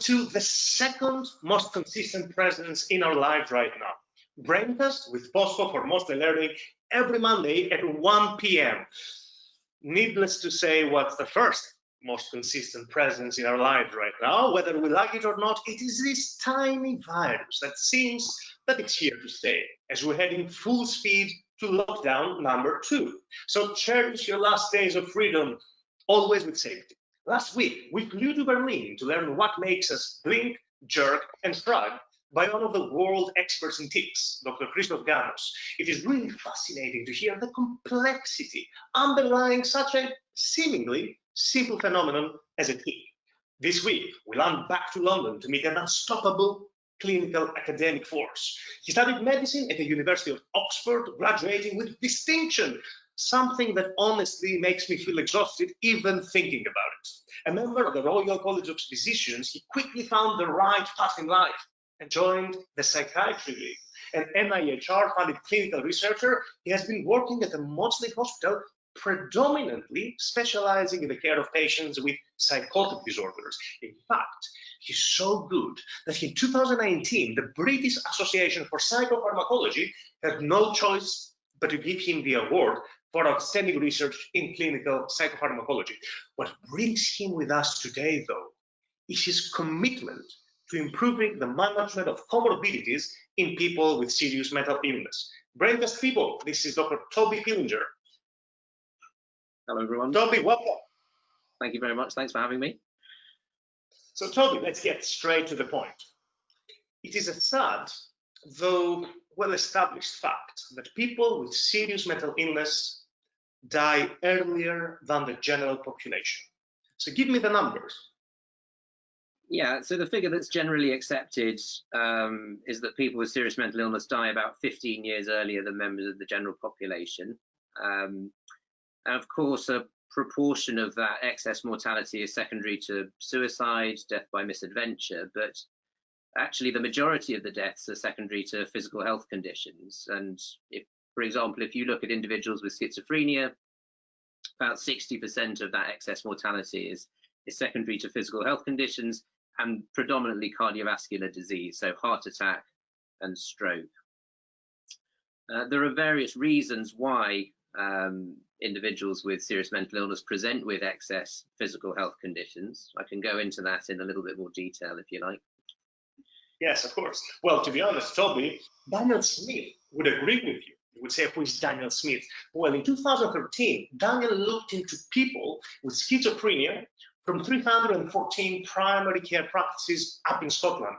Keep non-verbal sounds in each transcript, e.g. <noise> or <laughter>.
to the second most consistent presence in our lives right now. Braincast with Bosco for Maudsley Learning every Monday at 1 p.m. Needless to say, what's the first most consistent presence in our lives right now, whether we like it or not, it is this tiny virus that seems that it's here to stay as we're heading full speed to lockdown number two. So cherish your last days of freedom, always with safety. Last week, we flew to Berlin to learn what makes us blink, jerk, and shrug by one of the world experts in tics, Dr. Christoph Ganos. It is really fascinating to hear the complexity underlying such a seemingly simple phenomenon as a tic. This week, we land back to London to meet an unstoppable clinical academic force. He studied medicine at the University of Oxford, graduating with distinction something that honestly makes me feel exhausted even thinking about it. A member of the Royal College of Physicians, he quickly found the right path in life and joined the Psychiatry League. An NIHR funded clinical researcher, he has been working at the Maudsley Hospital predominantly specializing in the care of patients with psychotic disorders. In fact, he's so good that in 2019, the British Association for Psychopharmacology had no choice but to give him the award for outstanding research in clinical psychopharmacology. What brings him with us today, though, is his commitment to improving the management of comorbidities in people with serious mental illness. Braincast people, this is Dr. Toby Pillinger. Hello, everyone. Toby, welcome. Thank you very much. Thanks for having me. So, Toby, let's get straight to the point. It is a sad, though well-established fact that people with serious mental illness die earlier than the general population. So give me the numbers. Yeah, so the figure that's generally accepted um, is that people with serious mental illness die about 15 years earlier than members of the general population. Um, and of course, a proportion of that excess mortality is secondary to suicide, death by misadventure, but actually the majority of the deaths are secondary to physical health conditions. And if, for example, if you look at individuals with schizophrenia, about 60% of that excess mortality is, is secondary to physical health conditions and predominantly cardiovascular disease, so heart attack and stroke. Uh, there are various reasons why um, individuals with serious mental illness present with excess physical health conditions. I can go into that in a little bit more detail if you like. Yes, of course. Well, to be honest, Toby, Daniel Smith would agree with you. He would say, who is Daniel Smith? Well, in 2013, Daniel looked into people with schizophrenia from 314 primary care practices up in Scotland.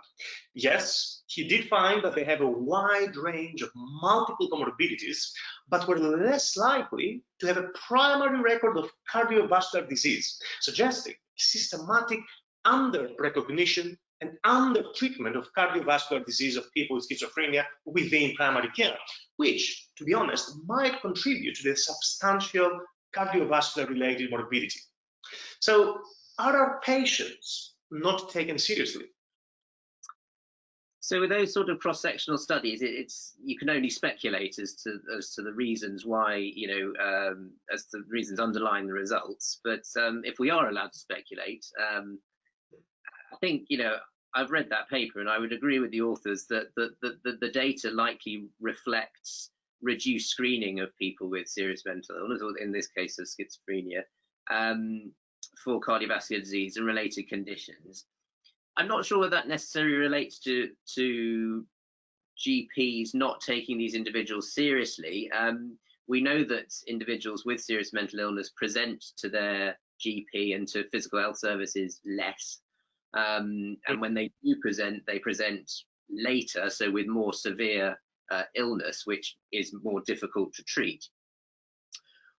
Yes, he did find that they have a wide range of multiple comorbidities, but were less likely to have a primary record of cardiovascular disease, suggesting systematic under recognition and under treatment of cardiovascular disease of people with schizophrenia within primary care, which, to be honest, might contribute to the substantial cardiovascular related morbidity. So, are our patients not taken seriously? So with those sort of cross-sectional studies, it's you can only speculate as to as to the reasons why you know um, as the reasons underlying the results. But um, if we are allowed to speculate, um, I think, you know, I've read that paper and I would agree with the authors that the, the, the, the data likely reflects reduced screening of people with serious mental illness, or in this case of schizophrenia, um, for cardiovascular disease and related conditions. I'm not sure whether that necessarily relates to, to GPs not taking these individuals seriously. Um, we know that individuals with serious mental illness present to their GP and to physical health services less um, and when they do present, they present later, so with more severe uh, illness, which is more difficult to treat.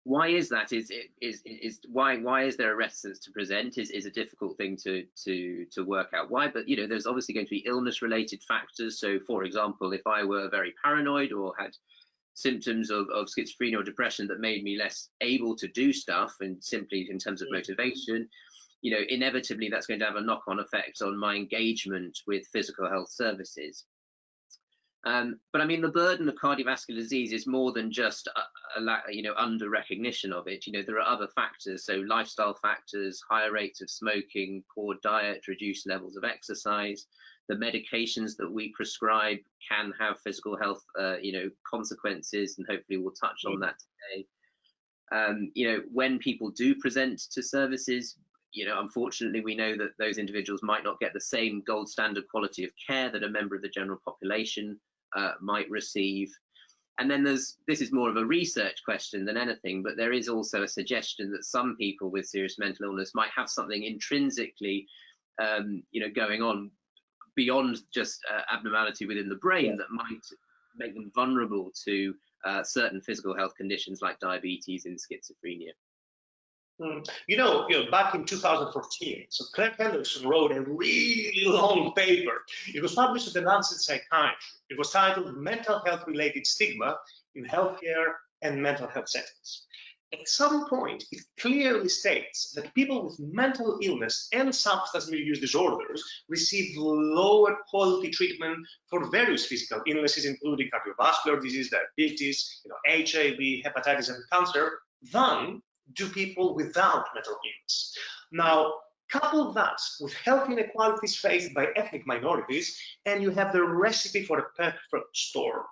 Why is that? Is is is why why is there a reticence to present? Is is a difficult thing to to to work out why. But you know, there's obviously going to be illness-related factors. So, for example, if I were very paranoid or had symptoms of, of schizophrenia or depression that made me less able to do stuff and simply in terms of motivation you know, inevitably that's going to have a knock-on effect on my engagement with physical health services. Um, but I mean, the burden of cardiovascular disease is more than just a, a, you know under recognition of it. You know, there are other factors, so lifestyle factors, higher rates of smoking, poor diet, reduced levels of exercise. The medications that we prescribe can have physical health, uh, you know, consequences, and hopefully we'll touch on that today. Um, you know, when people do present to services, you know, unfortunately, we know that those individuals might not get the same gold standard quality of care that a member of the general population uh, might receive. And then there's this is more of a research question than anything, but there is also a suggestion that some people with serious mental illness might have something intrinsically, um, you know, going on beyond just uh, abnormality within the brain yeah. that might make them vulnerable to uh, certain physical health conditions like diabetes and schizophrenia. Hmm. You know, you know, back in 2014, so Claire Henderson wrote a really long paper. It was published in the Lancet Psychiatry. It was titled Mental Health Related Stigma in Healthcare and Mental Health Settings. At some point, it clearly states that people with mental illness and substance misuse disorders receive lower quality treatment for various physical illnesses, including cardiovascular disease, diabetes, you know, HIV, hepatitis, and cancer, than do people without mental illness. Now, couple that with health inequalities faced by ethnic minorities, and you have the recipe for a perfect storm.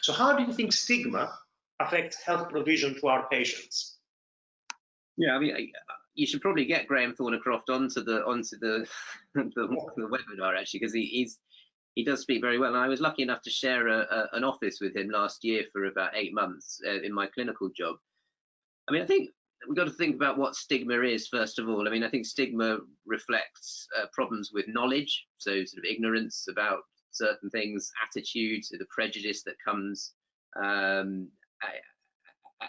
So how do you think stigma affects health provision to our patients? Yeah, I mean, you should probably get Graham Thornicroft onto the onto the <laughs> the, the webinar actually, because he, he's he does speak very well. And I was lucky enough to share a, a, an office with him last year for about eight months uh, in my clinical job. I mean, I think we've got to think about what stigma is first of all. I mean, I think stigma reflects uh, problems with knowledge, so sort of ignorance about certain things, attitudes, the prejudice that comes, um,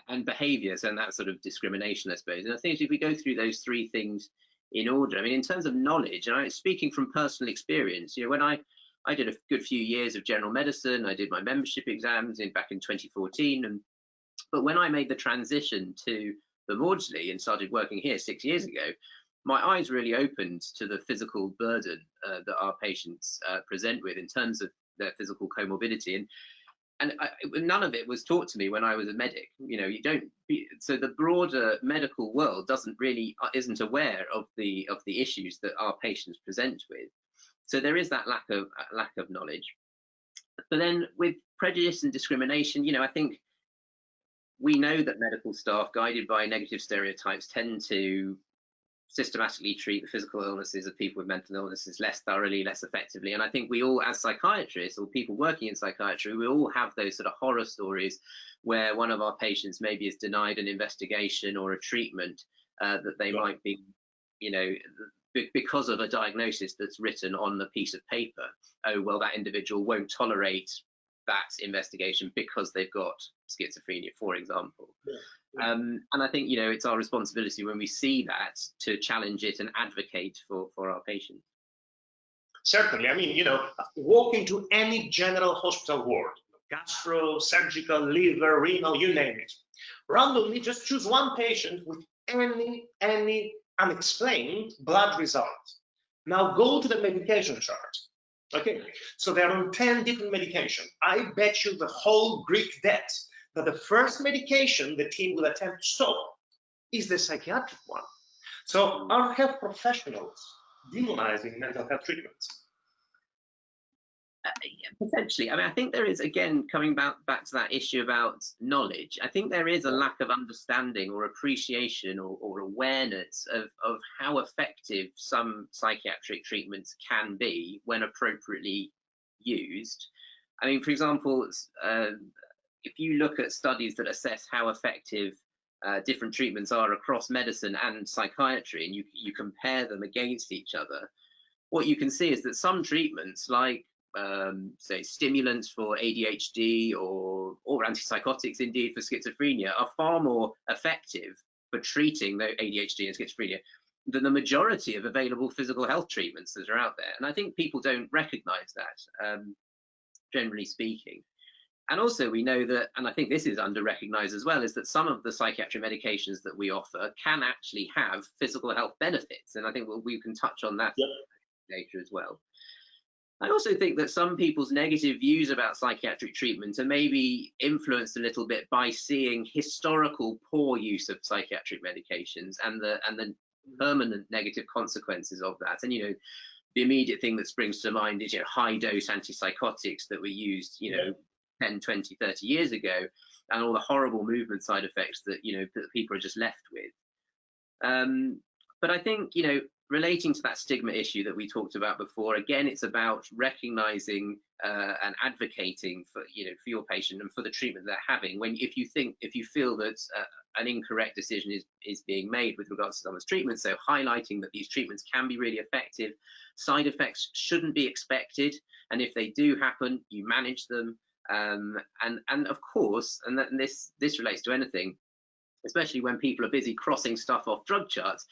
and behaviours, and that sort of discrimination, I suppose. And I think if we go through those three things in order, I mean, in terms of knowledge, and I'm speaking from personal experience, you know, when I I did a good few years of general medicine, I did my membership exams in back in 2014, and but when I made the transition to the Maudsley and started working here six years ago, my eyes really opened to the physical burden uh, that our patients uh, present with in terms of their physical comorbidity. And and I, none of it was taught to me when I was a medic. You know, you don't. Be, so the broader medical world doesn't really uh, isn't aware of the of the issues that our patients present with. So there is that lack of uh, lack of knowledge. But then with prejudice and discrimination, you know, I think we know that medical staff guided by negative stereotypes tend to systematically treat the physical illnesses of people with mental illnesses less thoroughly, less effectively. And I think we all, as psychiatrists or people working in psychiatry, we all have those sort of horror stories where one of our patients maybe is denied an investigation or a treatment uh, that they might be, you know, because of a diagnosis that's written on the piece of paper. Oh, well, that individual won't tolerate that investigation because they've got schizophrenia, for example. Yeah. Um, and I think you know it's our responsibility when we see that to challenge it and advocate for for our patients. Certainly, I mean you know walk into any general hospital ward, gastro, surgical, liver, renal, you name it. Randomly, just choose one patient with any any unexplained blood result. Now go to the medication chart. Okay, so they're on 10 different medications. I bet you the whole Greek debt that the first medication the team will attempt to stop is the psychiatric one. So are health professionals demonizing mental health treatments? Uh, potentially. I mean, I think there is again coming back back to that issue about knowledge. I think there is a lack of understanding or appreciation or, or awareness of of how effective some psychiatric treatments can be when appropriately used. I mean, for example, uh, if you look at studies that assess how effective uh, different treatments are across medicine and psychiatry, and you, you compare them against each other, what you can see is that some treatments, like um, say stimulants for ADHD or or antipsychotics indeed for schizophrenia, are far more effective for treating the ADHD and schizophrenia than the majority of available physical health treatments that are out there. And I think people don't recognise that, um, generally speaking. And also we know that, and I think this is under recognized as well, is that some of the psychiatric medications that we offer can actually have physical health benefits. And I think we can touch on that yep. later as well. I also think that some people's negative views about psychiatric treatment are maybe influenced a little bit by seeing historical poor use of psychiatric medications and the and the permanent negative consequences of that. And you know, the immediate thing that springs to mind is you know high dose antipsychotics that were used you know yeah. 10, 20, 30 years ago, and all the horrible movement side effects that you know that people are just left with. Um, but I think you know relating to that stigma issue that we talked about before, again, it's about recognizing uh, and advocating for you know for your patient and for the treatment they're having. When if you think if you feel that uh, an incorrect decision is is being made with regards to someone's treatment, so highlighting that these treatments can be really effective, side effects shouldn't be expected, and if they do happen, you manage them. Um, and and of course, and, that, and this this relates to anything, especially when people are busy crossing stuff off drug charts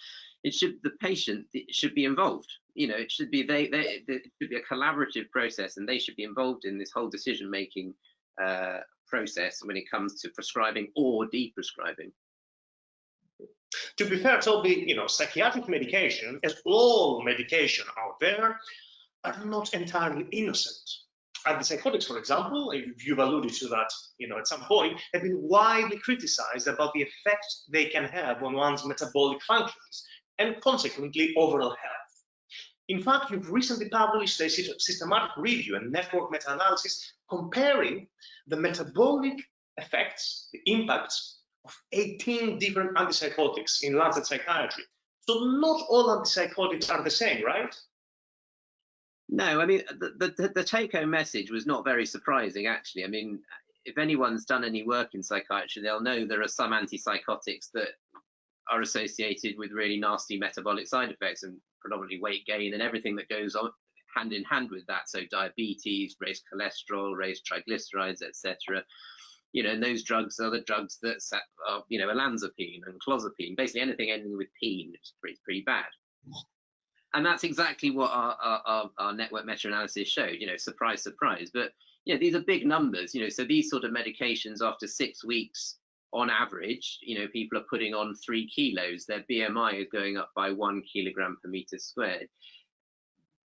it should the patient should be involved. You know it should be they, they it should be a collaborative process and they should be involved in this whole decision making uh, process when it comes to prescribing or deprescribing. To be fair toby you know psychiatric medication as all medication out there are not entirely innocent. Antipsychotics, for example, you've alluded to that, you know, at some point, have been widely criticized about the effect they can have on one's metabolic functions and consequently overall health. In fact, you've recently published a systematic review and network meta-analysis comparing the metabolic effects, the impacts of 18 different antipsychotics in Lancet Psychiatry. So not all antipsychotics are the same, right? No, I mean, the, the, the take-home message was not very surprising, actually. I mean, if anyone's done any work in psychiatry, they'll know there are some antipsychotics that are associated with really nasty metabolic side effects and predominantly weight gain and everything that goes on hand in hand with that. So diabetes, raised cholesterol, raised triglycerides, etc. You know, and those drugs are the drugs that are, uh, you know, olanzapine and clozapine, basically anything ending with pine is pretty, pretty bad. And that's exactly what our, our, our network meta-analysis showed, you know, surprise, surprise. But, yeah, these are big numbers, you know, so these sort of medications after six weeks on average, you know, people are putting on three kilos. Their BMI is going up by one kilogram per meter squared.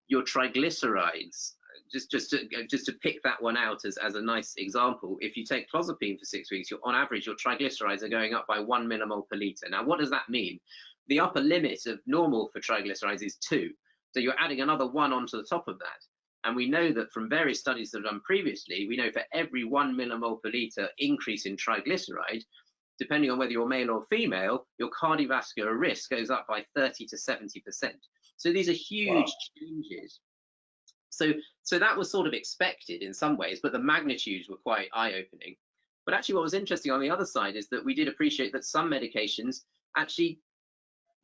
Your triglycerides, just just to just to pick that one out as, as a nice example, if you take clozapine for six weeks, on average your triglycerides are going up by one millimole per liter. Now, what does that mean? The upper limit of normal for triglycerides is two, so you're adding another one onto the top of that. And we know that from various studies that have done previously, we know for every one millimole per liter increase in triglyceride, depending on whether you're male or female, your cardiovascular risk goes up by 30 to 70%. So these are huge wow. changes. So, so that was sort of expected in some ways, but the magnitudes were quite eye-opening. But actually what was interesting on the other side is that we did appreciate that some medications actually,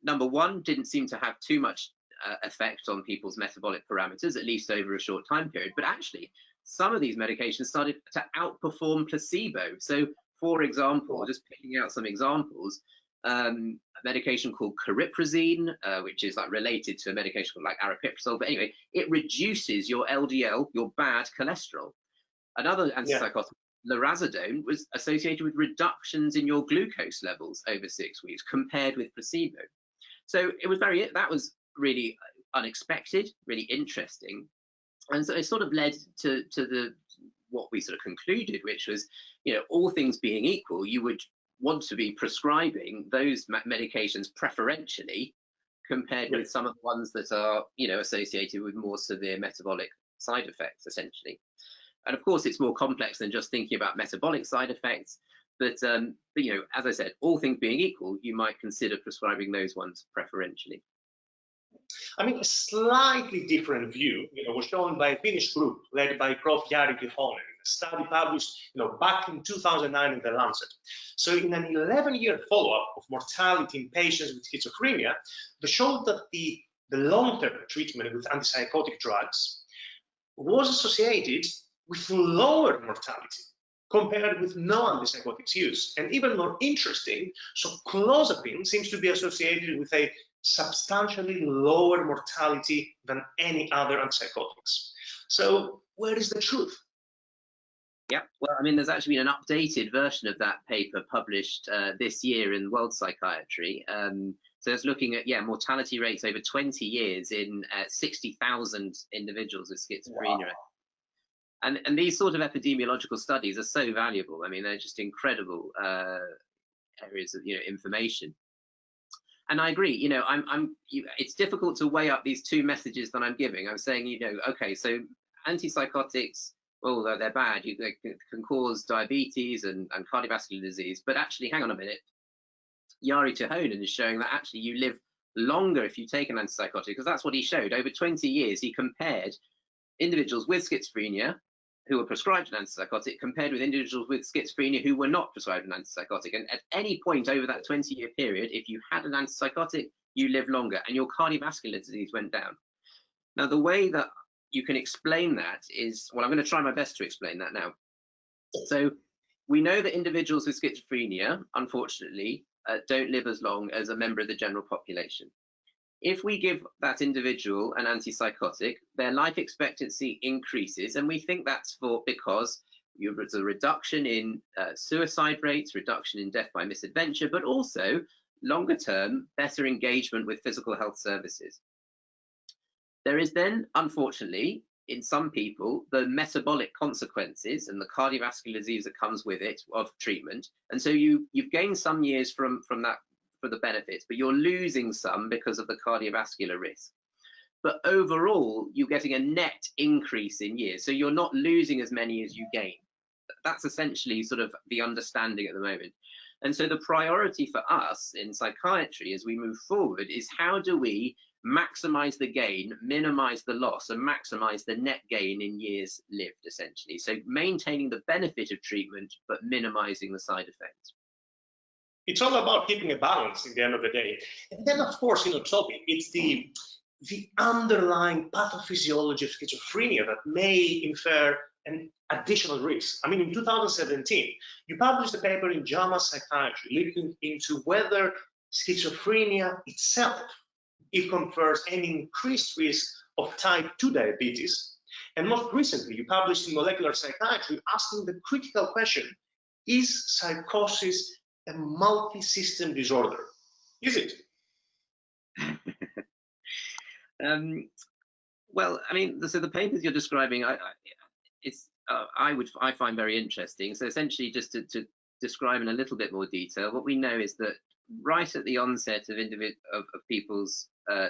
number one, didn't seem to have too much uh, effect on people's metabolic parameters, at least over a short time period. But actually, some of these medications started to outperform placebo. So, for example, just picking out some examples, um, a medication called cariprazine, uh, which is like related to a medication called like aripiprazole. But anyway, it reduces your LDL, your bad cholesterol. Another antipsychotic, yeah. lurasidone, was associated with reductions in your glucose levels over six weeks compared with placebo. So it was very that was really unexpected, really interesting. And so it sort of led to, to the what we sort of concluded, which was, you know, all things being equal, you would want to be prescribing those medications preferentially compared with some of the ones that are, you know, associated with more severe metabolic side effects, essentially. And of course, it's more complex than just thinking about metabolic side effects. But, um, but you know, as I said, all things being equal, you might consider prescribing those ones preferentially. I mean, a slightly different view, you know, was shown by a Finnish group led by Prof. Jari Tiihonen, a study published, you know, back in 2009 in The Lancet. So in an 11-year follow-up of mortality in patients with schizophrenia, they showed that the, the long-term treatment with antipsychotic drugs was associated with lower mortality compared with no antipsychotics use. And even more interesting, so clozapine seems to be associated with a substantially lower mortality than any other antipsychotics. So where is the truth? Yeah, well, I mean, there's actually been an updated version of that paper published uh, this year in World Psychiatry. Um, so it's looking at, yeah, mortality rates over 20 years in uh, 60,000 individuals with schizophrenia. Wow. And, and these sort of epidemiological studies are so valuable. I mean, they're just incredible uh, areas of you know information. And I agree. You know, I'm, I'm. It's difficult to weigh up these two messages that I'm giving. I'm saying, you know, okay, so antipsychotics although they're bad, you, they can cause diabetes and, and cardiovascular disease. But actually, hang on a minute, Jari Tiihonen is showing that actually you live longer if you take an antipsychotic, because that's what he showed. Over 20 years, he compared individuals with schizophrenia who were prescribed an antipsychotic compared with individuals with schizophrenia who were not prescribed an antipsychotic. And at any point over that 20 year period, if you had an antipsychotic, you live longer and your cardiovascular disease went down. Now, the way that you can explain that is, well, I'm going to try my best to explain that now. So we know that individuals with schizophrenia, unfortunately, uh, don't live as long as a member of the general population. If we give that individual an antipsychotic, their life expectancy increases, and we think that's for because there's a reduction in uh, suicide rates, reduction in death by misadventure, but also longer term, better engagement with physical health services. There is then, unfortunately, in some people, the metabolic consequences and the cardiovascular disease that comes with it of treatment. And so you you've gained some years from from that for the benefits, but you're losing some because of the cardiovascular risk. But overall, you're getting a net increase in years. So you're not losing as many as you gain. That's essentially sort of the understanding at the moment. And so the priority for us in psychiatry as we move forward is how do we maximize the gain, minimize the loss, and maximize the net gain in years lived, essentially. So maintaining the benefit of treatment, but minimizing the side effects. It's all about keeping a balance in the end of the day. And then, of course, you know, Toby, it's the the underlying pathophysiology of schizophrenia that may infer an additional risk. I mean, in 2017, you published a paper in JAMA Psychiatry looking into whether schizophrenia itself it confers an increased risk of type 2 diabetes. And most recently, you published in Molecular Psychiatry asking the critical question, is psychosis a multi-system disorder? Is it? <laughs> um, well, I mean, so the papers you're describing, I, I it's uh, I would I find very interesting. So essentially, just to, to describe in a little bit more detail, what we know is that right at the onset of individ of, of people's uh,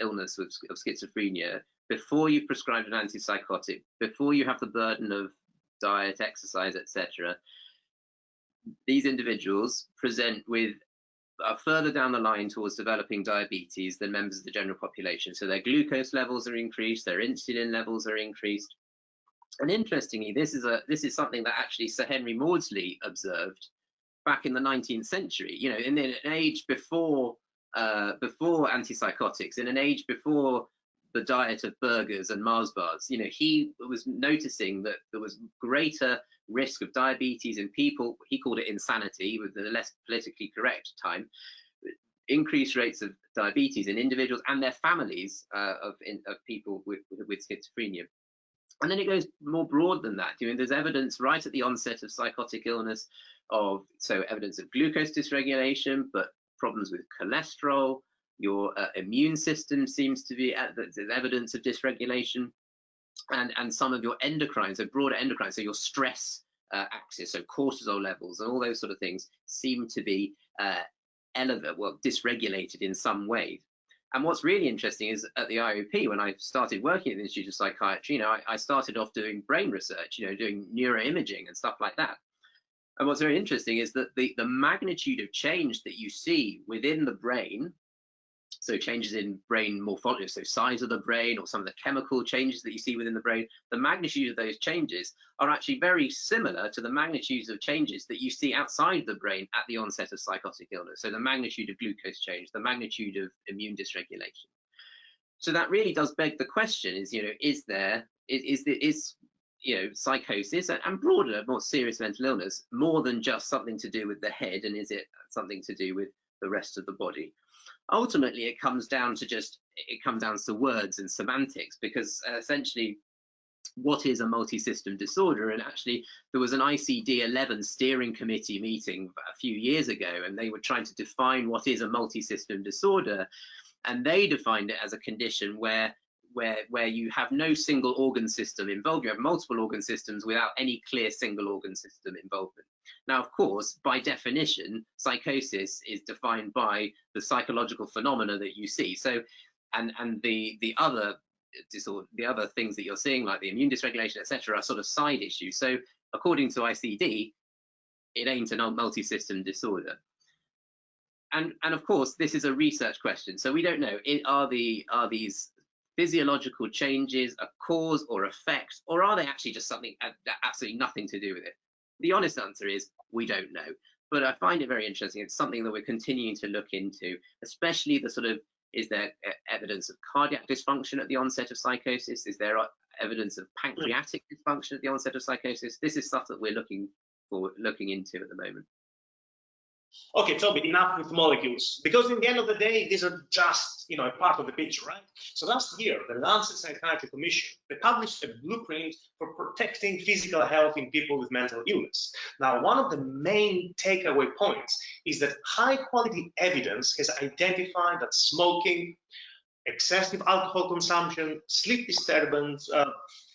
illness of, of schizophrenia, before you've prescribed an antipsychotic, before you have the burden of diet, exercise, etc., these individuals present with are further down the line towards developing diabetes than members of the general population. So their glucose levels are increased, their insulin levels are increased. And interestingly, this is a this is something that actually Sir Henry Maudsley observed back in the 19th century. You know, in an age before uh, before antipsychotics, in an age before the diet of burgers and Mars bars, you know, he was noticing that there was greater risk of diabetes in people. He called it insanity, with the less politically correct time. Increased rates of diabetes in individuals and their families uh, of, in, of people with, with schizophrenia. And then it goes more broad than that. I mean, there's evidence right at the onset of psychotic illness of so evidence of glucose dysregulation, but problems with cholesterol. Your uh, immune system seems to be at, there's evidence of dysregulation, and and some of your endocrine, so broader endocrine, so your stress uh, axis, so cortisol levels and all those sort of things seem to be uh, elevated, well, dysregulated in some way. And what's really interesting is at the IOP, when I started working at the Institute of Psychiatry, you know, I, I started off doing brain research, you know, doing neuroimaging and stuff like that. And what's very interesting is that the, the magnitude of change that you see within the brain, so changes in brain morphology, so size of the brain or some of the chemical changes that you see within the brain, the magnitude of those changes are actually very similar to the magnitudes of changes that you see outside the brain at the onset of psychotic illness. So the magnitude of glucose change, the magnitude of immune dysregulation. So that really does beg the question: is you know, is there is is, is you know, psychosis and broader, more serious mental illness, more than just something to do with the head, and is it something to do with the rest of the body? Ultimately, it comes down to just it comes down to words and semantics, because uh, essentially, what is a multi-system disorder? And actually there was an ICD-11 steering committee meeting a few years ago and they were trying to define what is a multi-system disorder. And they defined it as a condition where where where you have no single organ system involved you have multiple organ systems without any clear single organ system involvement now of course by definition psychosis is defined by the psychological phenomena that you see so and and the the other disorder, the other things that you're seeing, like the immune dysregulation, etc., are sort of side issues. So according to ICD, it ain't a multi-system disorder. And and of course, this is a research question, so we don't know. It, are the are these physiological changes a cause or effect, or are they actually just something absolutely nothing to do with it? The honest answer is we don't know. But I find it very interesting. It's something that we're continuing to look into, especially the sort of is there evidence of cardiac dysfunction at the onset of psychosis? Is there uh, evidence of pancreatic dysfunction at the onset of psychosis? This is stuff that we're looking for, looking into at the moment. Okay, Toby, enough with molecules. Because in the end of the day, these are just, you know, a part of the picture, right? So last year, the Lancet Psychiatry Commission, they published a blueprint for protecting physical health in people with mental illness. Now, one of the main takeaway points is that high quality evidence has identified that smoking, excessive alcohol consumption, sleep disturbance, uh,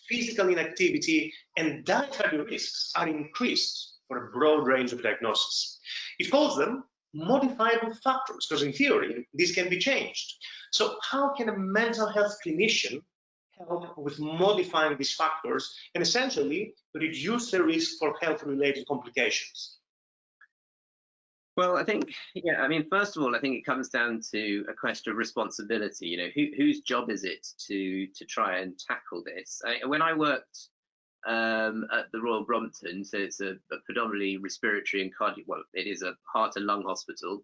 physical inactivity, and dietary risks are increased for a broad range of diagnoses. It calls them modifiable factors because in theory, these can be changed. So how can a mental health clinician help with modifying these factors and essentially reduce the risk for health-related complications? Well, I think, yeah, I mean, first of all, I think it comes down to a question of responsibility. You know, who, whose job is it to to try and tackle this? I, when I worked um, at the Royal Brompton. So it's a, a, predominantly respiratory and cardiac. Well, it is a heart and lung hospital,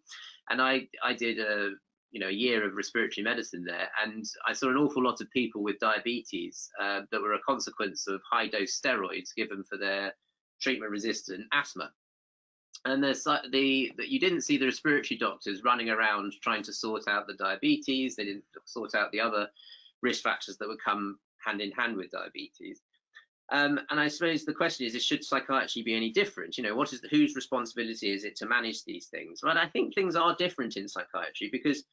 and I I did a you know a year of respiratory medicine there, and I saw an awful lot of people with diabetes uh, that were a consequence of high dose steroids given for their treatment resistant asthma. And there's the, the you didn't see the respiratory doctors running around trying to sort out the diabetes. They didn't sort out the other risk factors that would come hand in hand with diabetes. Um, and I suppose the question is, is, should psychiatry be any different? You know, what is the, whose responsibility is it to manage these things? Well, I think things are different in psychiatry because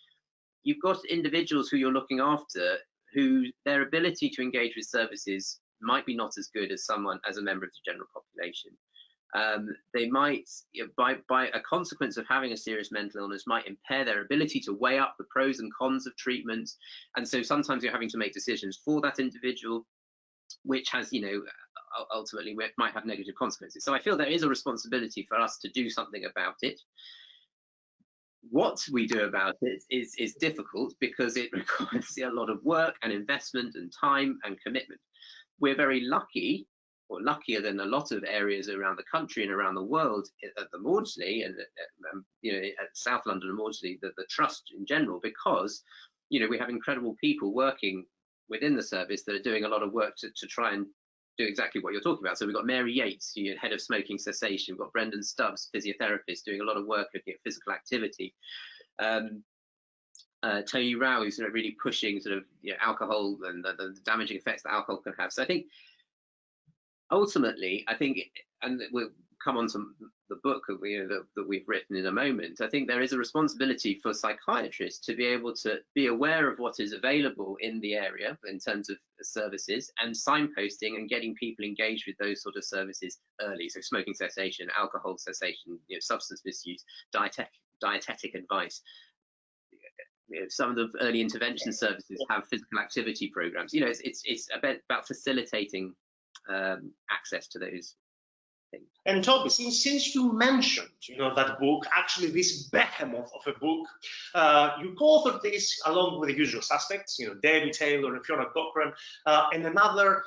you've got individuals who you're looking after who their ability to engage with services might be not as good as someone as a member of the general population. Um, they might, by, by a consequence of having a serious mental illness, might impair their ability to weigh up the pros and cons of treatments. And so sometimes you're having to make decisions for that individual which has, you know, ultimately might have negative consequences. So I feel there is a responsibility for us to do something about it. What we do about it is, is difficult because it <laughs> requires a lot of work and investment and time and commitment. We're very lucky or luckier than a lot of areas around the country and around the world at the Maudsley and um, you know at South London and Maudsley, the, the trust in general, because you know we have incredible people working within the service that are doing a lot of work to, to try and do exactly what you're talking about. So we've got Mary Yates, head of smoking cessation. We've got Brendan Stubbs, physiotherapist, doing a lot of work looking at physical activity. Um, uh, Tony Rao, who's sort of really pushing sort of you know, alcohol and the, the, damaging effects that alcohol can have. So I think ultimately, I think, and we'll come on to the book that, we, that, that we've written in a moment, I think there is a responsibility for psychiatrists to be able to be aware of what is available in the area in terms of services and signposting and getting people engaged with those sort of services early. So smoking cessation, alcohol cessation, you know, substance misuse, dietetic, dietetic advice. You know, some of the early intervention services have physical activity programs. You know, it's it's, it's about, about facilitating um, access to those and Toby, since, since you mentioned, you know, that book, actually this behemoth of a book, uh, you co-authored this along with the usual suspects, you know, David Taylor and Fiona Gaughran, uh, and another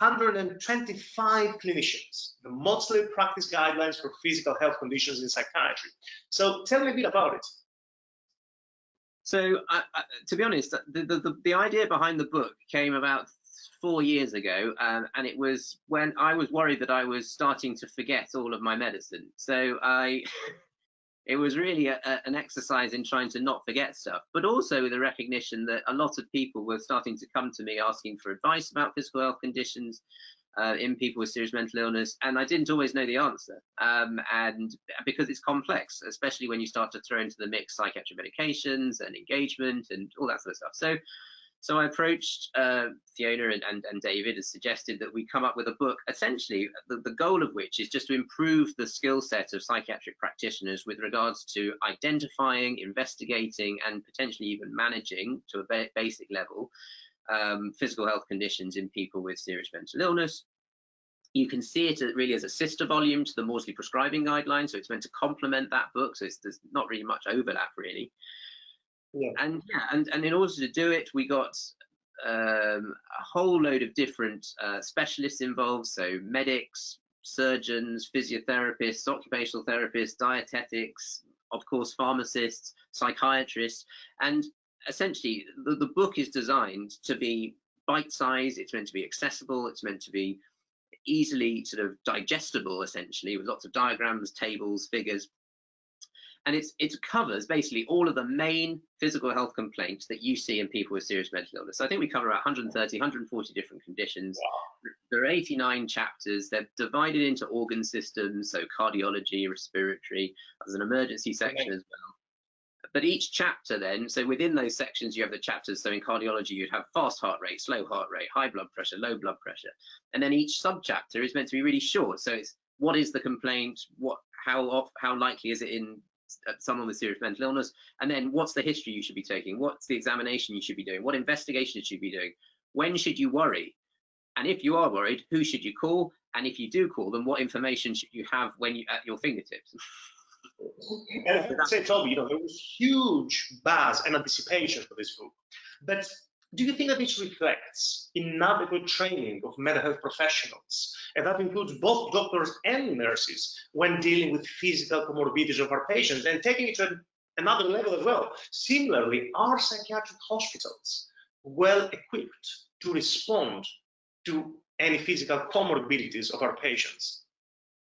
125 clinicians, the Maudsley Practice Guidelines for Physical Health Conditions in Psychiatry. So tell me a bit about it. So, uh, to be honest, the, the, the idea behind the book came about four years ago, um, and it was when I was worried that I was starting to forget all of my medicine. So I <laughs> it was really a, a, an exercise in trying to not forget stuff, but also with a recognition that a lot of people were starting to come to me asking for advice about physical health conditions uh, in people with serious mental illness, and I didn't always know the answer. Um, and because it's complex, especially when you start to throw into the mix psychiatric medications and engagement and all that sort of stuff. So so I approached uh, Fiona and, and, and, David and suggested that we come up with a book, essentially the, the goal of which is just to improve the skill set of psychiatric practitioners with regards to identifying, investigating, and potentially even managing to a ba basic level um, physical health conditions in people with serious mental illness. You can see it really as a sister volume to the Maudsley prescribing guidelines, so it's meant to complement that book, so there's not really much overlap really. Yeah. And yeah, and, and in order to do it, we got um, a whole load of different uh, specialists involved. So medics, surgeons, physiotherapists, occupational therapists, dietetics, of course, pharmacists, psychiatrists, and essentially the, the book is designed to be bite-sized. It's meant to be accessible. It's meant to be easily sort of digestible, essentially, with lots of diagrams, tables, figures and it's it covers basically all of the main physical health complaints that you see in people with serious mental illness. So I think we cover about 130, 140 different conditions. Wow. There are 89 chapters. They're divided into organ systems, so cardiology, respiratory. There's an emergency section as well. But each chapter then, so within those sections, you have the chapters. So in cardiology, you'd have fast heart rate, slow heart rate, high blood pressure, low blood pressure. And then each subchapter is meant to be really short. So it's what is the complaint? What how off, how likely is it in Uh, someone with serious mental illness. And then what's the history you should be taking? What's the examination you should be doing? What investigation should you be doing? When should you worry? And if you are worried who should you call? And if you do call them what information should you have when you at your fingertips? And I say, Toby, you know, there was huge buzz and anticipation for this book. But do you think that this reflects inadequate training of mental health professionals? And that includes both doctors and nurses when dealing with physical comorbidities of our patients and taking it to another level as well. Similarly, are psychiatric hospitals well equipped to respond to any physical comorbidities of our patients?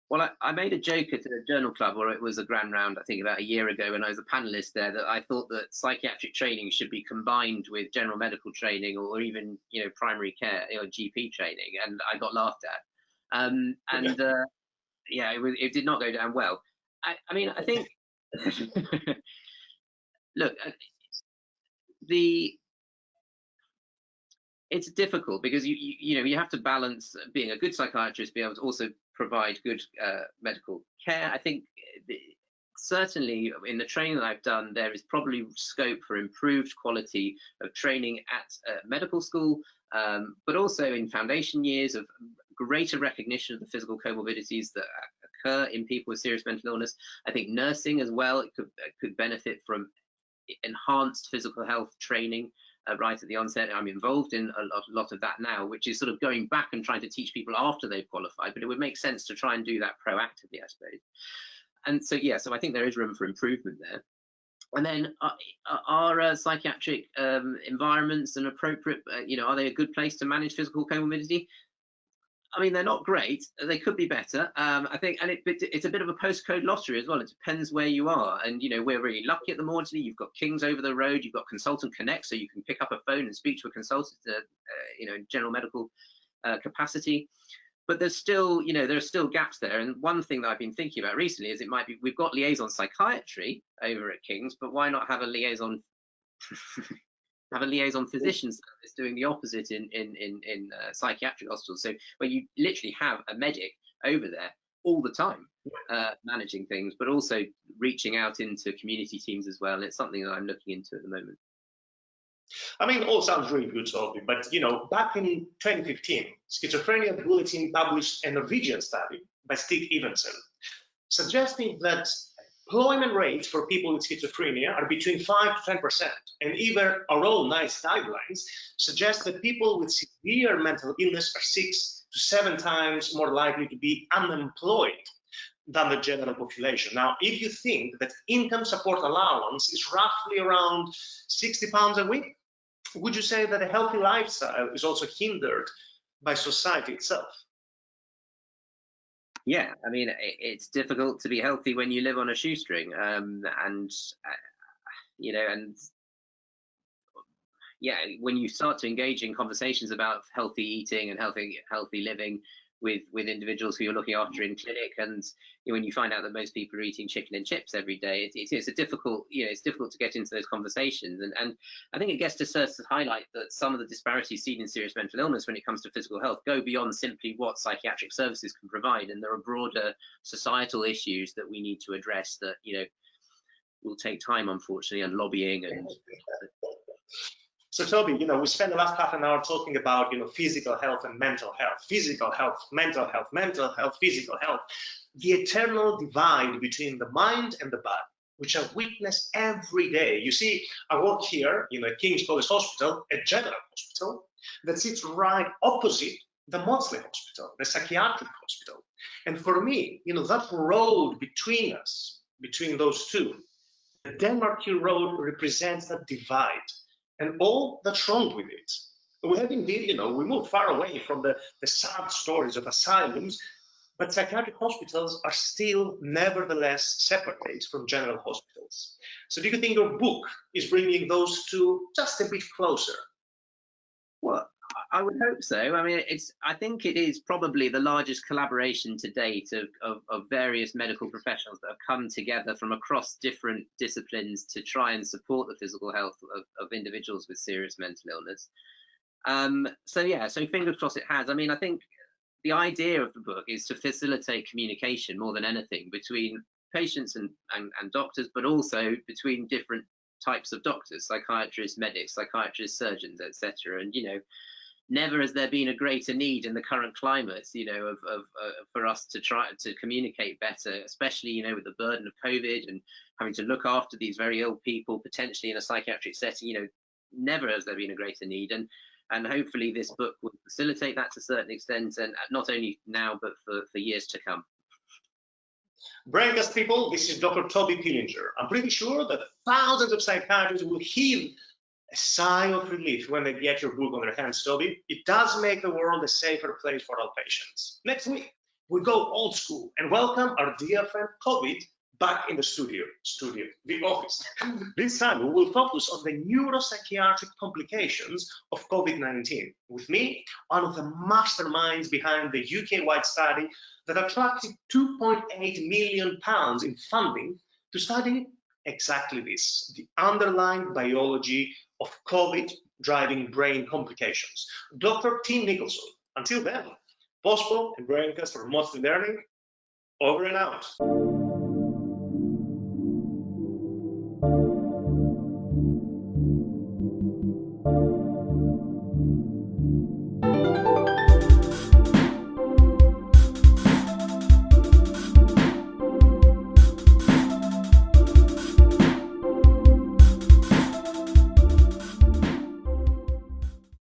Well, I, I, made a joke at a journal club, or it was a grand round, I think, about a year ago when I was a panelist there, that I thought that psychiatric training should be combined with general medical training or even, you know, primary care or GP training, and I got laughed at. Um, and uh, yeah, it, it, did not go down well. I, I mean, I think, <laughs> look, uh, the it's difficult because you, you, you know you have to balance being a good psychiatrist, be able to also provide good uh, medical care. I think the, certainly in the training that I've done, there is probably scope for improved quality of training at uh, medical school, um, but also in foundation years of greater recognition of the physical comorbidities that occur in people with serious mental illness. I think nursing as well could, could benefit from enhanced physical health training uh, right at the onset. I'm involved in a lot, lot, of that now, which is sort of going back and trying to teach people after they've qualified, but it would make sense to try and do that proactively, I suppose. And so, yeah, so I think there is room for improvement there. And then uh, are uh, psychiatric um, environments an appropriate, uh, you know, are they a good place to manage physical comorbidity? I mean, they're not great. They could be better. Um, I think, and it, it's a bit of a postcode lottery as well. It depends where you are. And, you know, we're really lucky at the Maudsley. You've got Kings over the road. You've got Consultant Connect, so you can pick up a phone and speak to a consultant, uh, uh, you know, in general medical uh, capacity. But there's still, you know, there are still gaps there. And one thing that I've been thinking about recently is it might be, we've got liaison psychiatry over at King's, but why not have a liaison have a liaison physician service doing the opposite in in in, in uh, psychiatric hospitals. So where you literally have a medic over there all the time uh, managing things, but also reaching out into community teams as well. And it's something that I'm looking into at the moment. I mean, all sounds really good, Sophie, but you know, back in 2015, Schizophrenia Bulletin published a Norwegian study by Stig Evensen, suggesting that employment rates for people with schizophrenia are between 5 to 10%. And even our own NICE guidelines suggest that people with severe mental illness are six to seven times more likely to be unemployed than the general population. Now, if you think that income support allowance is roughly around 60 pounds a week, would you say that a healthy lifestyle is also hindered by society itself? Yeah, I mean, it's difficult to be healthy when you live on a shoestring, um, and uh, you know, and yeah, when you start to engage in conversations about healthy eating and healthy healthy living with with individuals who you're looking after in clinic, and you know, when you find out that most people are eating chicken and chips every day, it, it's, it's a difficult you know it's difficult to get into those conversations, and and I think it gets to to highlight that some of the disparities seen in serious mental illness when it comes to physical health go beyond simply what psychiatric services can provide, and there are broader societal issues that we need to address that you know will take time, unfortunately, and lobbying and so Toby, you know, we spent the last half an hour talking about, you know, physical health and mental health, physical health, mental health, mental health, physical health, the eternal divide between the mind and the body, which I witness every day. You see, I work here, you know, at King's College Hospital, a general hospital that sits right opposite the Maudsley Hospital, the psychiatric hospital. And for me, you know, that road between us, between those two, the Denmark Hill Road represents that divide and all that's wrong with it. We have indeed, you know, we moved far away from the, the sad stories of asylums, but psychiatric hospitals are still nevertheless separate from general hospitals. So do you think your book is bringing those two just a bit closer? I would hope so. I mean, it's. I think it is probably the largest collaboration to date of, of, of, various medical professionals that have come together from across different disciplines to try and support the physical health of, of individuals with serious mental illness. Um, so yeah, so fingers crossed it has. I mean, I think the idea of the book is to facilitate communication more than anything between patients and, and, and doctors, but also between different types of doctors, psychiatrists, medics, psychiatrists, surgeons, etc. And you know, never has there been a greater need in the current climate, you know, of, of uh, for us to try to communicate better, especially, you know, with the burden of COVID and having to look after these very ill people, potentially in a psychiatric setting, you know, never has there been a greater need. And and hopefully this book will facilitate that to a certain extent, and not only now, but for, for years to come. Braincast people, this is Dr. Toby Pillinger. I'm pretty sure that thousands of psychiatrists will heal a sigh of relief when they get your book on their hands, Toby. It does make the world a safer place for all patients. Next week, we go old school and welcome our dear friend COVID back in the studio, studio, the office. <laughs> this time we will focus on the neuropsychiatric complications of COVID-19. With me, one of the masterminds behind the UK-wide study that attracted 2.8 million pounds in funding to study exactly this, the underlying biology of COVID driving brain complications. Dr. Tim Nicholson. Until then, POSPO and Braincast for Maudsley Learning, over and out.